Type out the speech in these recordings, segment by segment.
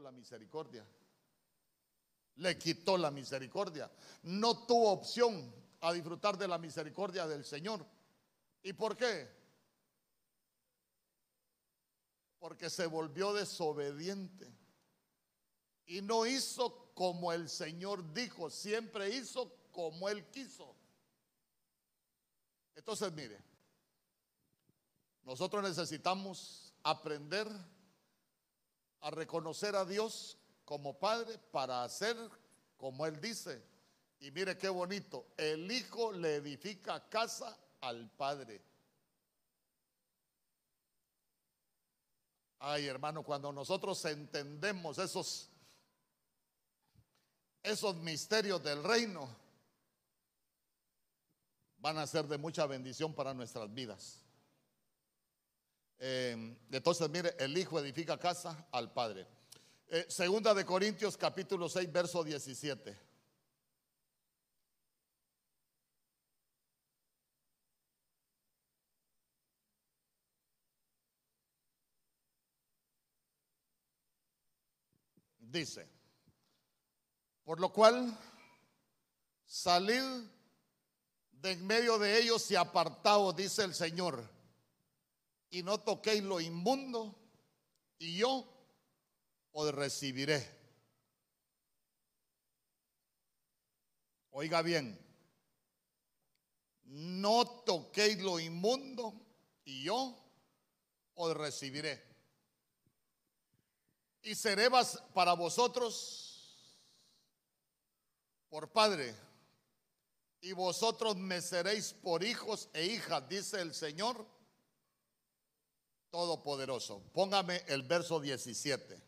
la misericordia. Le quitó la misericordia. No tuvo opción a disfrutar de la misericordia del Señor. ¿Y por qué? Porque se volvió desobediente. Y no hizo como el Señor dijo, siempre hizo como Él quiso. Entonces, mire, nosotros necesitamos aprender a reconocer a Dios como Padre para hacer como Él dice. Y mire qué bonito, el Hijo le edifica casa al Padre. Ay, hermano, cuando nosotros entendemos esos esos misterios del reino van a ser de mucha bendición para nuestras vidas. Eh, entonces, mire, el Hijo edifica casa al Padre. Eh, segunda de Corintios capítulo 6, verso 17. Dice, por lo cual, salid de en medio de ellos y apartaos, dice el Señor, y no toquéis lo inmundo, y yo os recibiré. Oiga bien, no toquéis lo inmundo, y yo os recibiré. Y seré para vosotros por Padre, y vosotros me seréis por hijos e hijas, dice el Señor Todopoderoso. Póngame el verso 17.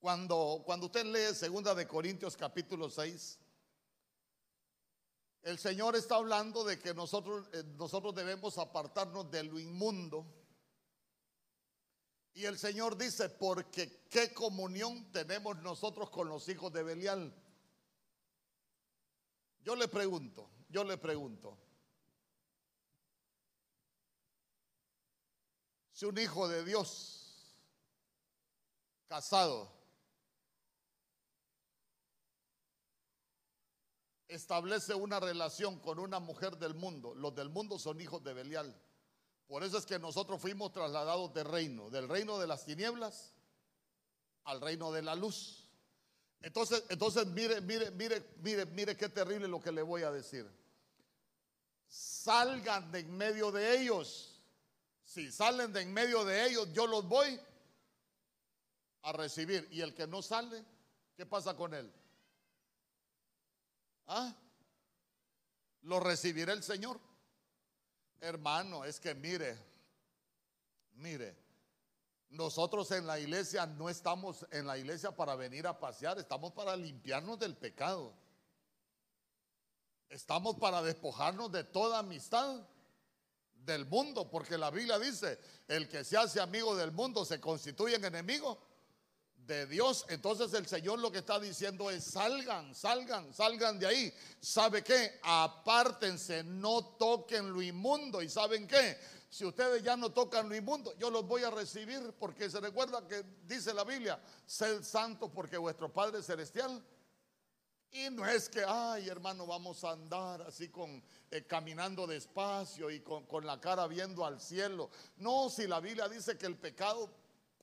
Cuando, cuando usted lee segunda de Corintios capítulo 6, el Señor está hablando de que nosotros, eh, nosotros debemos apartarnos de lo inmundo y el Señor dice, porque qué comunión tenemos nosotros con los hijos de Belial. Yo le pregunto, yo le pregunto, un hijo de Dios casado establece una relación con una mujer del mundo, los del mundo son hijos de Belial. Por eso es que nosotros fuimos trasladados de reino, del reino de las tinieblas al reino de la luz. Entonces, entonces mire, mire, mire, mire, mire qué terrible lo que le voy a decir. Salgan de en medio de ellos. Si salen de en medio de ellos, yo los voy a recibir. Y el que no sale, ¿qué pasa con él? ¿Ah? Lo recibirá el Señor. Hermano, es que mire, mire, nosotros en la iglesia no estamos en la iglesia para venir a pasear, estamos para limpiarnos del pecado. Estamos para despojarnos de toda amistad del mundo, porque la Biblia dice, el que se hace amigo del mundo se constituye en enemigo de Dios. Entonces el Señor lo que está diciendo es, salgan, salgan, salgan de ahí. ¿Sabe qué? Apártense, no toquen lo inmundo. ¿Y saben qué? Si ustedes ya no tocan lo inmundo, yo los voy a recibir porque se recuerda que dice la Biblia, sed santo porque vuestro Padre Celestial. Y no es que, ay hermano, vamos a andar así con, eh, caminando despacio y con, con la cara viendo al cielo. No, si la Biblia dice que el pecado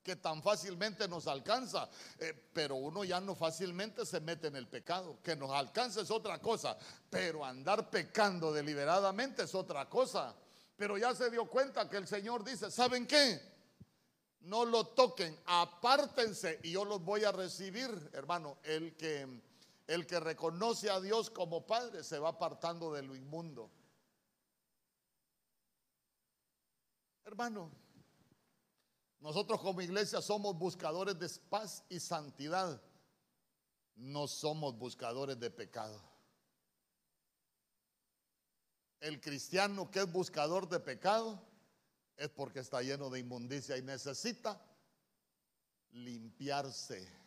que tan fácilmente nos alcanza, eh, pero uno ya no fácilmente se mete en el pecado. Que nos alcance es otra cosa, pero andar pecando deliberadamente es otra cosa. Pero ya se dio cuenta que el Señor dice, ¿saben qué? No lo toquen, apártense y yo los voy a recibir, hermano. El que, el que reconoce a Dios como Padre se va apartando de lo inmundo. Hermano, nosotros como iglesia somos buscadores de paz y santidad. No somos buscadores de pecado. El cristiano que es buscador de pecado es porque está lleno de inmundicia y necesita limpiarse.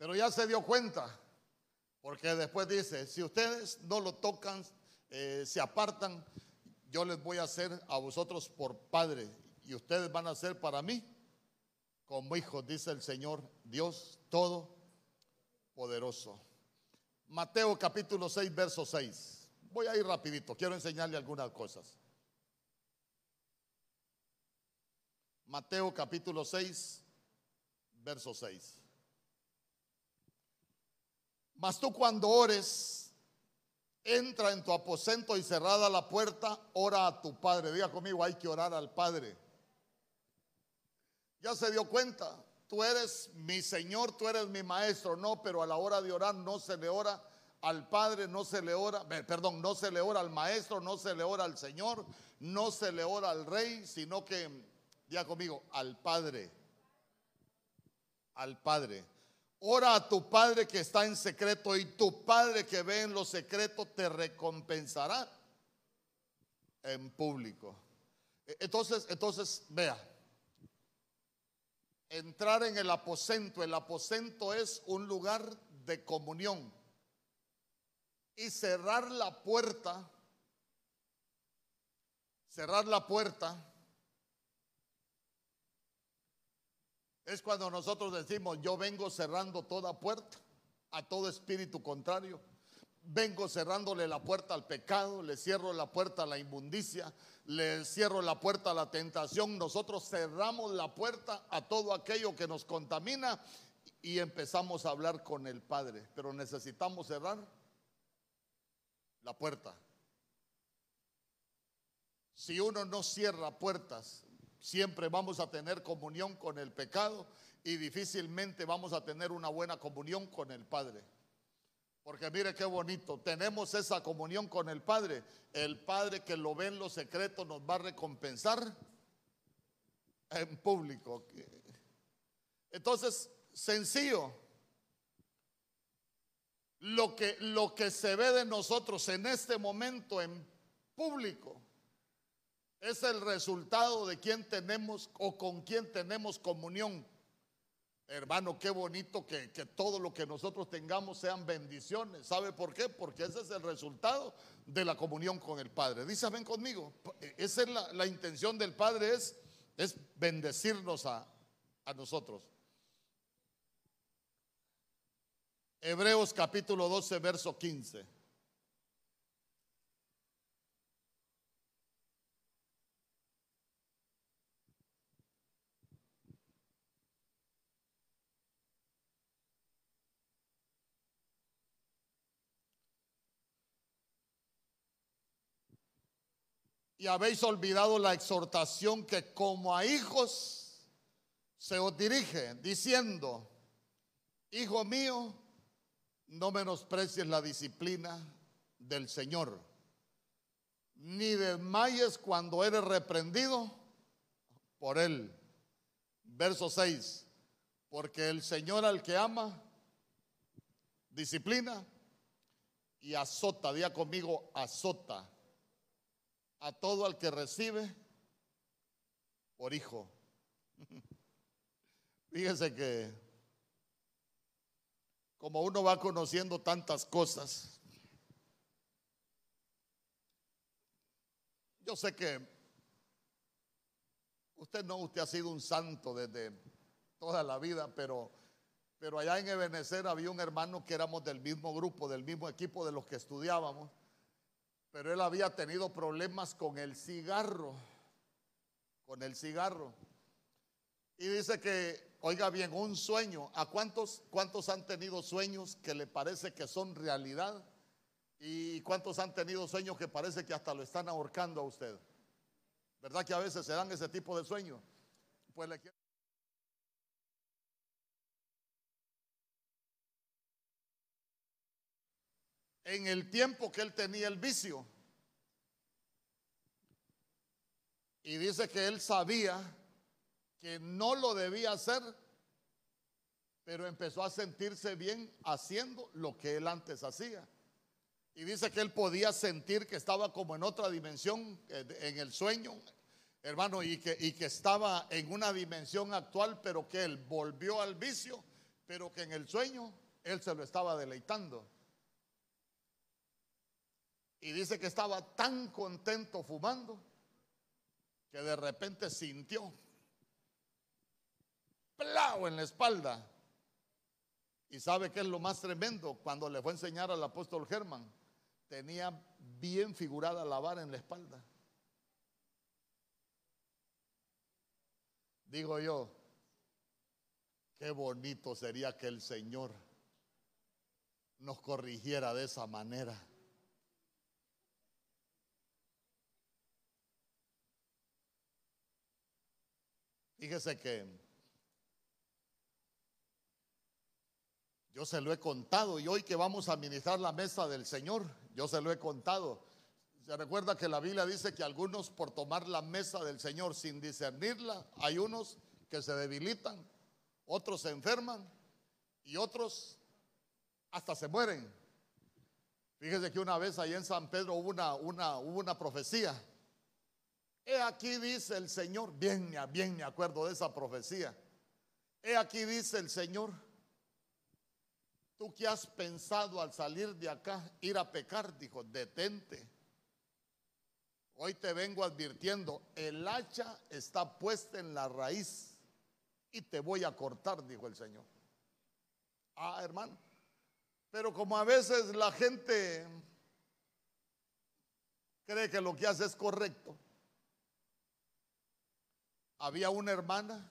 Pero ya se dio cuenta, porque después dice, si ustedes no lo tocan eh, se apartan, yo les voy a hacer a vosotros por padre y ustedes van a ser para mí como hijos, dice el Señor Dios Todopoderoso. Mateo capítulo 6, verso 6. Voy a ir rapidito, quiero enseñarle algunas cosas. Mateo capítulo 6, verso 6. Mas tú cuando ores, entra en tu aposento y cerrada la puerta, ora a tu Padre. Diga conmigo, hay que orar al Padre. Ya se dio cuenta, tú eres mi Señor, tú eres mi Maestro. No, pero a la hora de orar no se le ora al Padre, no se le ora, perdón, no se le ora al Maestro, no se le ora al Señor, no se le ora al Rey, sino que, diga conmigo, al Padre. Al Padre. Ora a tu Padre que está en secreto y tu Padre que ve en lo secreto te recompensará en público. E, entonces, entonces, vea, entrar en el aposento, el aposento es un lugar de comunión. Y cerrar la puerta, cerrar la puerta Es cuando nosotros decimos, yo vengo cerrando toda puerta a todo espíritu contrario. Vengo cerrándole la puerta al pecado, le cierro la puerta a la inmundicia, le cierro la puerta a la tentación. Nosotros cerramos la puerta a todo aquello que nos contamina y empezamos a hablar con el Padre. Pero necesitamos cerrar la puerta. Si uno no cierra puertas, siempre vamos a tener comunión con el pecado y difícilmente vamos a tener una buena comunión con el Padre. Porque mire qué bonito, tenemos esa comunión con el Padre. El Padre que lo ve en lo secreto nos va a recompensar en público. Entonces, sencillo. Lo que, lo que se ve de nosotros en este momento en público es el resultado de quien tenemos o con quien tenemos comunión. Hermano, qué bonito que, todo lo que nosotros tengamos sean bendiciones. ¿Sabe por qué? Porque ese es el resultado de la comunión con el Padre. Dice, ven conmigo. Esa es la, intención del Padre, es, es bendecirnos a, a nosotros. Hebreos capítulo 12, verso 15. Y habéis olvidado la exhortación que como a hijos se os dirige, diciendo, Hijo mío, no menosprecies la disciplina del Señor, ni desmayes cuando eres reprendido por Él. Verso 6, porque el Señor al que ama, disciplina y azota, día conmigo, azota a todo al que recibe por hijo. Fíjese que como uno va conociendo tantas cosas, yo sé que usted no, usted ha sido un santo desde toda la vida, pero, pero allá en Ebenezer había un hermano que éramos del mismo grupo, del mismo equipo de los que estudiábamos. Pero él había tenido problemas con el cigarro, con el cigarro. Y dice que, oiga bien, un sueño, ¿a cuántos, cuántos han tenido sueños que le parece que son realidad? ¿Y cuántos han tenido sueños que parece que hasta lo están ahorcando a usted? ¿Verdad que a veces se dan ese tipo de sueños? Pues le quiero... en el tiempo que él tenía el vicio. Y dice que él sabía que no lo debía hacer, pero empezó a sentirse bien haciendo lo que él antes hacía. Y dice que él podía sentir que estaba como en otra dimensión, en el sueño, hermano, y que, y que estaba en una dimensión actual, pero que él volvió al vicio, pero que en el sueño él se lo estaba deleitando. Y dice que estaba tan contento fumando que de repente sintió plao en la espalda. Y sabe que es lo más tremendo cuando le fue a enseñar al apóstol Germán, tenía bien figurada la vara en la espalda. Digo yo, qué bonito sería que el Señor nos corrigiera de esa manera. Fíjese que yo se lo he contado y hoy que vamos a ministrar la mesa del Señor, yo se lo he contado. Se recuerda que la Biblia dice que algunos por tomar la mesa del Señor sin discernirla, hay unos que se debilitan, otros se enferman y otros hasta se mueren. Fíjese que una vez ahí en San Pedro hubo una, una, hubo una profecía. He aquí dice el Señor, bien, bien me acuerdo de esa profecía. He aquí dice el Señor, tú que has pensado al salir de acá ir a pecar, dijo, detente Hoy te vengo advirtiendo, el hacha está puesta en la raíz y te voy a cortar, dijo el Señor. Ah, hermano. Pero como a veces la gente cree que lo que hace es correcto. Había una hermana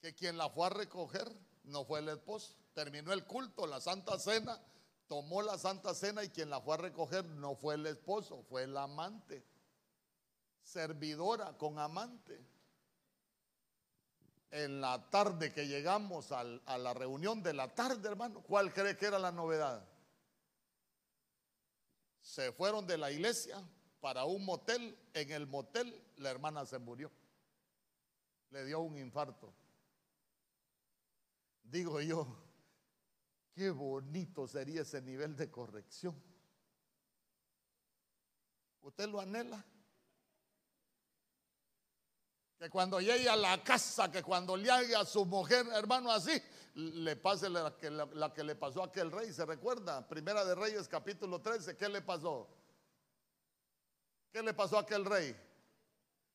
que quien la fue a recoger no fue el esposo. Terminó el culto, la Santa Cena, tomó la Santa Cena y quien la fue a recoger no fue el esposo, fue el amante. Servidora con amante. En la tarde que llegamos a la reunión de la tarde, hermano, ¿cuál cree que era la novedad? Se fueron de la iglesia para un motel. En el motel la hermana se murió. Le dio un infarto. Digo yo, Qué bonito sería ese nivel de corrección. ¿Usted lo anhela? Que cuando llegue a la casa, que cuando le haga a su mujer, hermano, así, le pase la que, la que le pasó a aquel rey. ¿Se recuerda? Primera de Reyes, capítulo 13. ¿Qué le pasó? ¿Qué le pasó a aquel rey?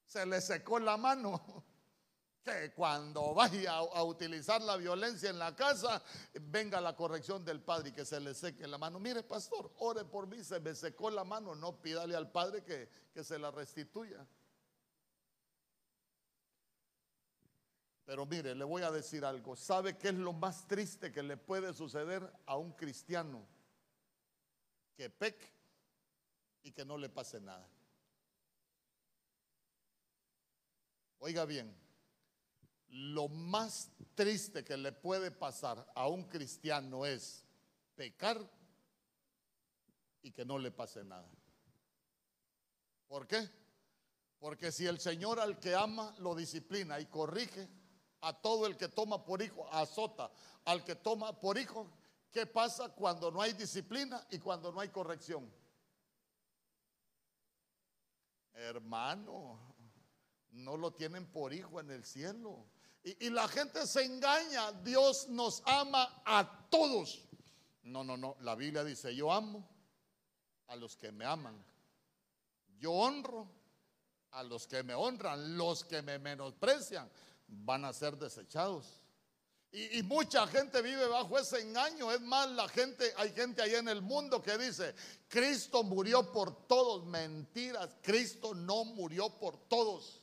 Se le secó la mano que cuando vaya a, utilizar la violencia en la casa, venga la corrección del padre y que se le seque la mano. Mire, pastor, ore por mí, se me secó la mano, no pídale al padre que, que se la restituya. Pero mire, le voy a decir algo. ¿Sabe qué es lo más triste que le puede suceder a un cristiano? Que peque y que no le pase nada. Oiga bien, lo más triste que le puede pasar a un cristiano es pecar y que no le pase nada. ¿Por qué? Porque si el Señor al que ama lo disciplina y corrige, a todo el que toma por hijo, azota al que toma por hijo, ¿qué pasa cuando no hay disciplina y cuando no hay corrección? Hermano, no lo tienen por hijo en el cielo. Y, la gente se engaña. Dios nos ama a todos. No, no, no. La Biblia dice, yo amo a los que me aman. Yo honro a los que me honran. Los que me menosprecian van a ser desechados. Y, mucha gente vive bajo ese engaño. Es más, la gente, hay gente allá en el mundo que dice, Cristo murió por todos. Mentiras, Cristo no murió por todos.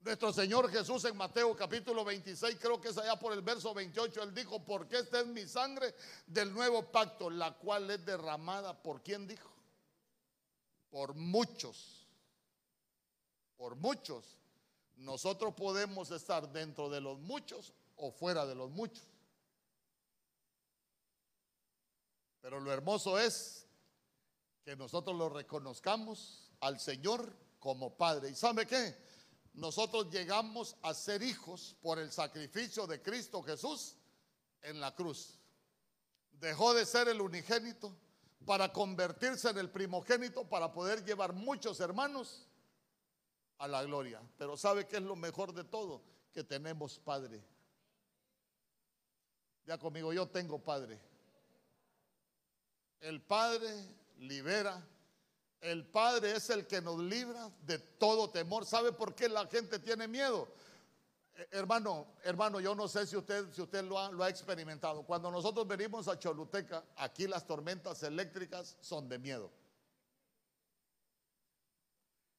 Nuestro Señor Jesús en Mateo capítulo 26, creo que es allá por el verso 28, él dijo, porque esta es mi sangre del nuevo pacto, la cual es derramada por quién dijo? Por muchos. Por muchos. Nosotros podemos estar dentro de los muchos o fuera de los muchos. Pero lo hermoso es que nosotros lo reconozcamos al Señor como Padre. ¿Y sabe qué? Nosotros llegamos a ser hijos por el sacrificio de Cristo Jesús en la cruz. Dejó de ser el unigénito para convertirse en el primogénito para poder llevar muchos hermanos a la gloria. Pero ¿sabe qué es lo mejor de todo? Que tenemos Padre. Ya conmigo, yo tengo Padre. El Padre libera. El Padre es el que nos libra de todo temor. ¿Sabe por qué la gente tiene miedo? Eh, hermano, hermano, yo no sé si usted, si usted lo, ha, experimentado. Cuando nosotros venimos a Choluteca, aquí las tormentas eléctricas son de miedo.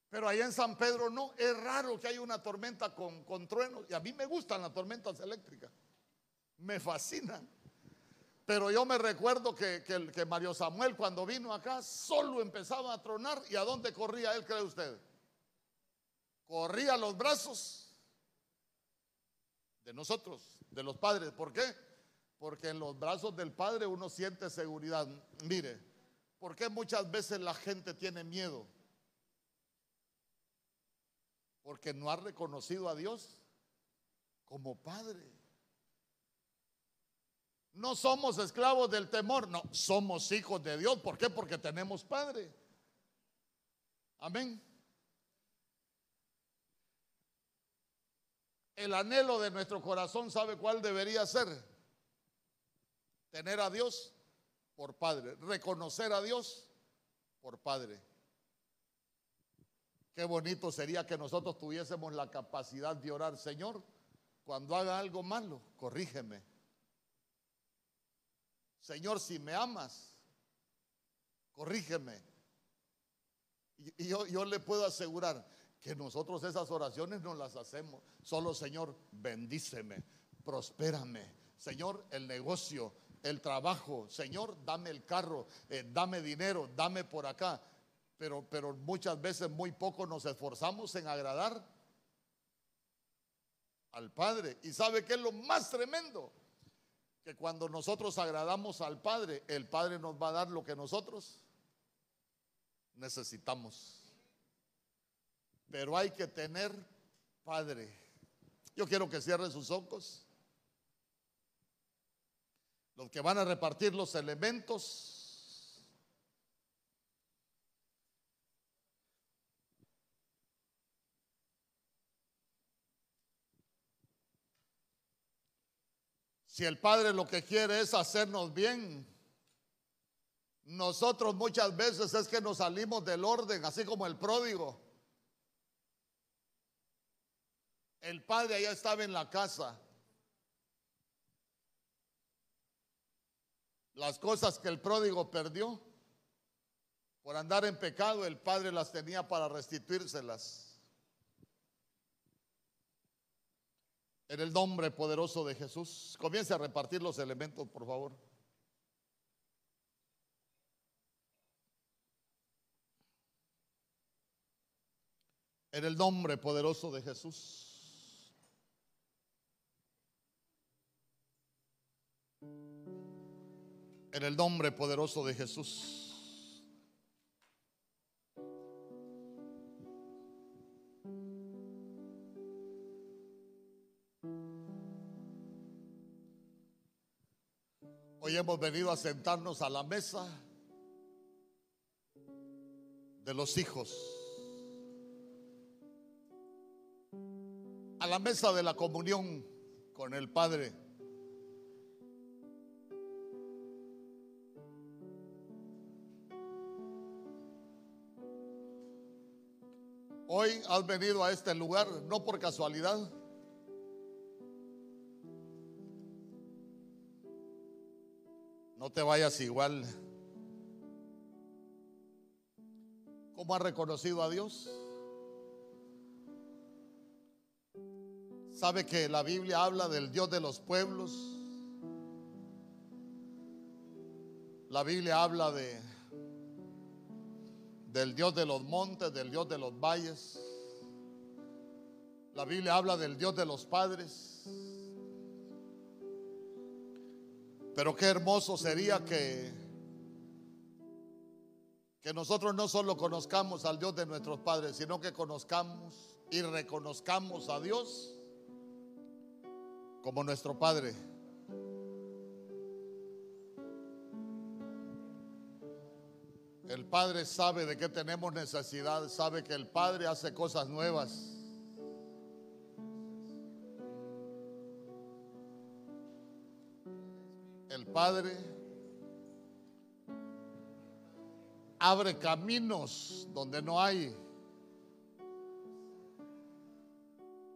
Pero allá en San Pedro no, es raro que haya una tormenta con, con truenos. Y a mí me gustan las tormentas eléctricas. Me fascinan. Pero yo me recuerdo que, que, Mario Samuel cuando vino acá solo empezaba a tronar. ¿Y a dónde corría él, cree usted? Corría los brazos de nosotros, de los padres. ¿Por qué? Porque en los brazos del Padre uno siente seguridad. Mire, ¿por qué muchas veces la gente tiene miedo? Porque no ha reconocido a Dios como Padre. No somos esclavos del temor, no, somos hijos de Dios. ¿Por qué? Porque tenemos Padre. Amén. El anhelo de nuestro corazón, ¿sabe cuál debería ser? Tener a Dios por Padre, reconocer a Dios por Padre. Qué bonito sería que nosotros tuviésemos la capacidad de orar, Señor, cuando haga algo malo, corrígeme. Señor, si me amas, corrígeme. Y, yo, le puedo asegurar que nosotros esas oraciones no las hacemos. Solo, Señor, bendíceme, prospérame. Señor, el negocio, el trabajo. Señor, dame el carro, eh, dame dinero, dame por acá pero, pero muchas veces muy poco nos esforzamos en agradar al Padre. ¿Y sabe qué es lo más tremendo? Que cuando nosotros agradamos al Padre, el Padre nos va a dar lo que nosotros necesitamos. Pero hay que tener Padre. Yo quiero que cierren sus ojos. Los que van a repartir los elementos Si el Padre lo que quiere es hacernos bien, nosotros muchas veces es que nos salimos del orden, así como el pródigo. El Padre allá estaba en la casa. Las cosas que el pródigo perdió por andar en pecado, el Padre las tenía para restituírselas. En el nombre poderoso de Jesús. Comience a repartir los elementos, por favor. En el nombre poderoso de Jesús. En el nombre poderoso de Jesús. Hoy hemos venido a sentarnos a la mesa de los hijos, a la mesa de la comunión con el Padre. Hoy has venido a este lugar no por casualidad. Te vayas igual. ¿Cómo ha reconocido a Dios? ¿Sabe que la Biblia habla del Dios de los pueblos? La Biblia habla de del Dios de los montes, del Dios de los valles. La Biblia habla del Dios de los padres. Pero qué hermoso sería que, que nosotros no solo conozcamos al Dios de nuestros padres, sino que conozcamos y reconozcamos a Dios como nuestro Padre. El Padre sabe de qué tenemos necesidad, sabe que el Padre hace cosas nuevas. Padre abre caminos donde no hay.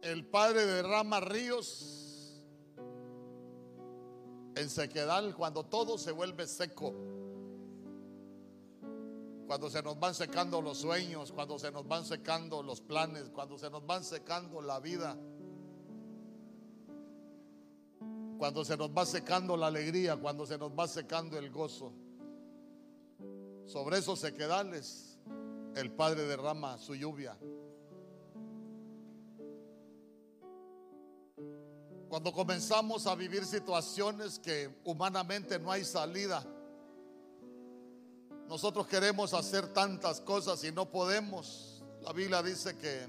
El Padre derrama ríos en sequedal cuando todo se vuelve seco. Cuando se nos van secando los sueños, cuando se nos van secando los planes, cuando se nos van secando la vida. Cuando se nos va secando la alegría, cuando se nos va secando el gozo. Sobre esos sequedales el Padre derrama su lluvia. Cuando comenzamos a vivir situaciones que humanamente no hay salida, nosotros queremos hacer tantas cosas y no podemos. La Biblia dice que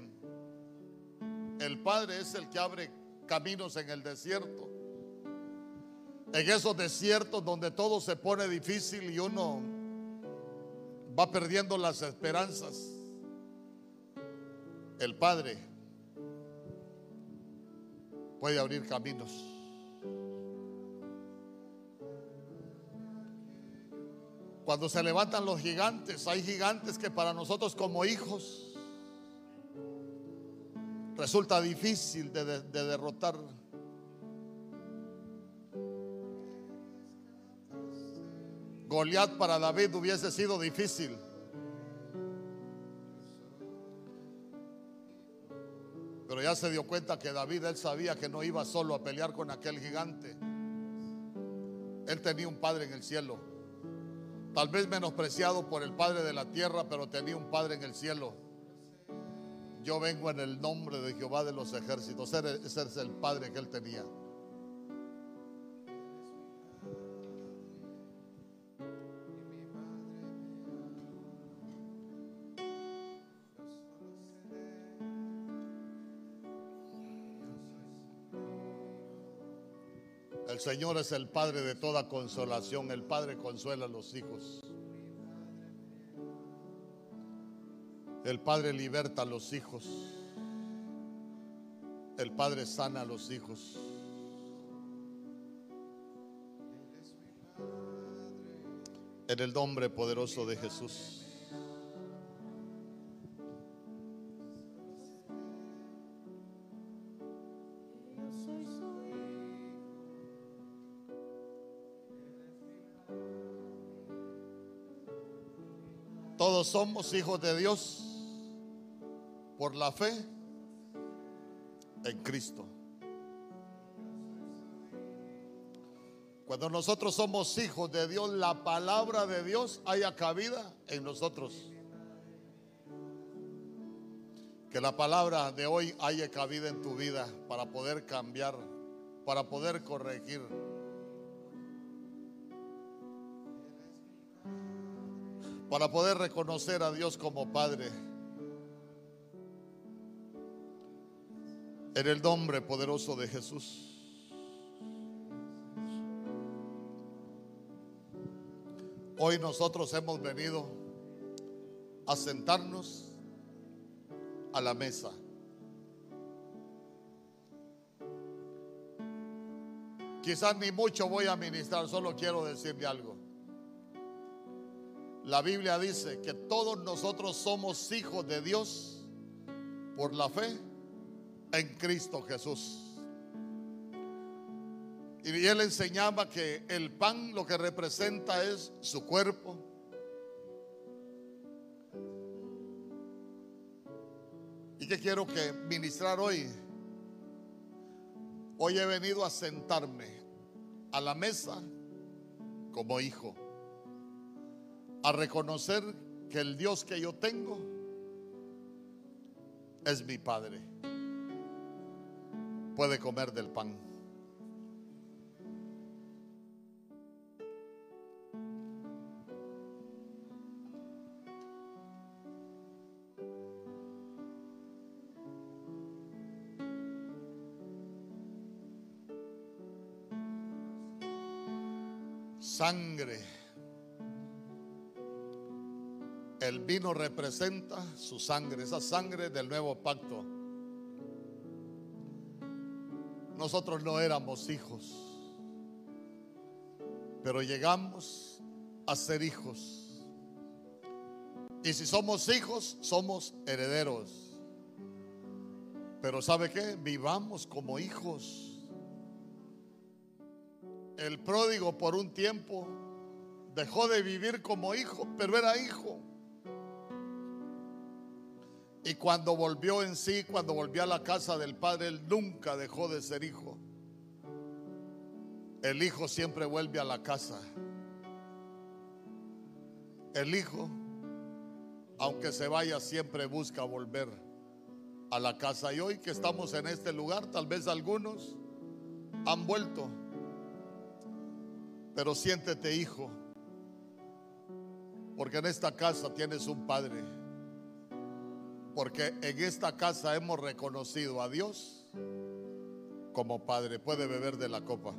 el Padre es el que abre caminos en el desierto. En esos desiertos donde todo se pone difícil y uno va perdiendo las esperanzas. El Padre puede abrir caminos. Cuando se levantan los gigantes, hay gigantes que para nosotros como hijos resulta difícil de, de derrotar. Goliat para David hubiese sido difícil. Pero ya se dio cuenta que David, él sabía que no iba solo a pelear con aquel gigante. Él tenía un padre en el cielo. Tal vez menospreciado por el padre de la tierra, pero tenía un padre en el cielo. Yo vengo en el nombre de Jehová de los ejércitos. Ese es el padre que él tenía. El Señor es el Padre de toda consolación. El Padre consuela a los hijos. El Padre liberta a los hijos. El Padre sana a los hijos. En el nombre poderoso de Jesús. Somos hijos de Dios por la fe en Cristo. Cuando nosotros somos hijos de Dios, la palabra de Dios haya cabida en nosotros. Que la palabra de hoy haya cabida en tu vida para poder cambiar, para poder corregir. Para poder reconocer a Dios como Padre. En el nombre poderoso de Jesús. Hoy nosotros hemos venido a sentarnos a la mesa. Quizás ni mucho voy a ministrar, solo quiero decirle algo. La Biblia dice que todos nosotros somos hijos de Dios por la fe en Cristo Jesús. Y él enseñaba que el pan lo que representa es su cuerpo. ¿Y qué quiero que ministrar hoy? Hoy he venido a sentarme a la mesa como hijo, a reconocer que el Dios que yo tengo es mi Padre. Puede comer del pan. sangre. El vino representa su sangre, esa sangre del nuevo pacto. Nosotros no éramos hijos, pero llegamos a ser hijos Y si somos hijos, somos herederos. Pero ¿sabe qué? Vivamos como hijos. El pródigo por un tiempo dejó de vivir como hijo, pero era hijo. Y cuando volvió en sí, cuando volvió a la casa del padre, él nunca dejó de ser hijo. El hijo siempre vuelve a la casa. El hijo, aunque se vaya, siempre busca volver a la casa. Y hoy que estamos en este lugar, tal vez algunos han vuelto. Pero siéntete hijo, porque en esta casa tienes un padre. Porque en esta casa hemos reconocido a Dios como Padre. Puede beber de la copa.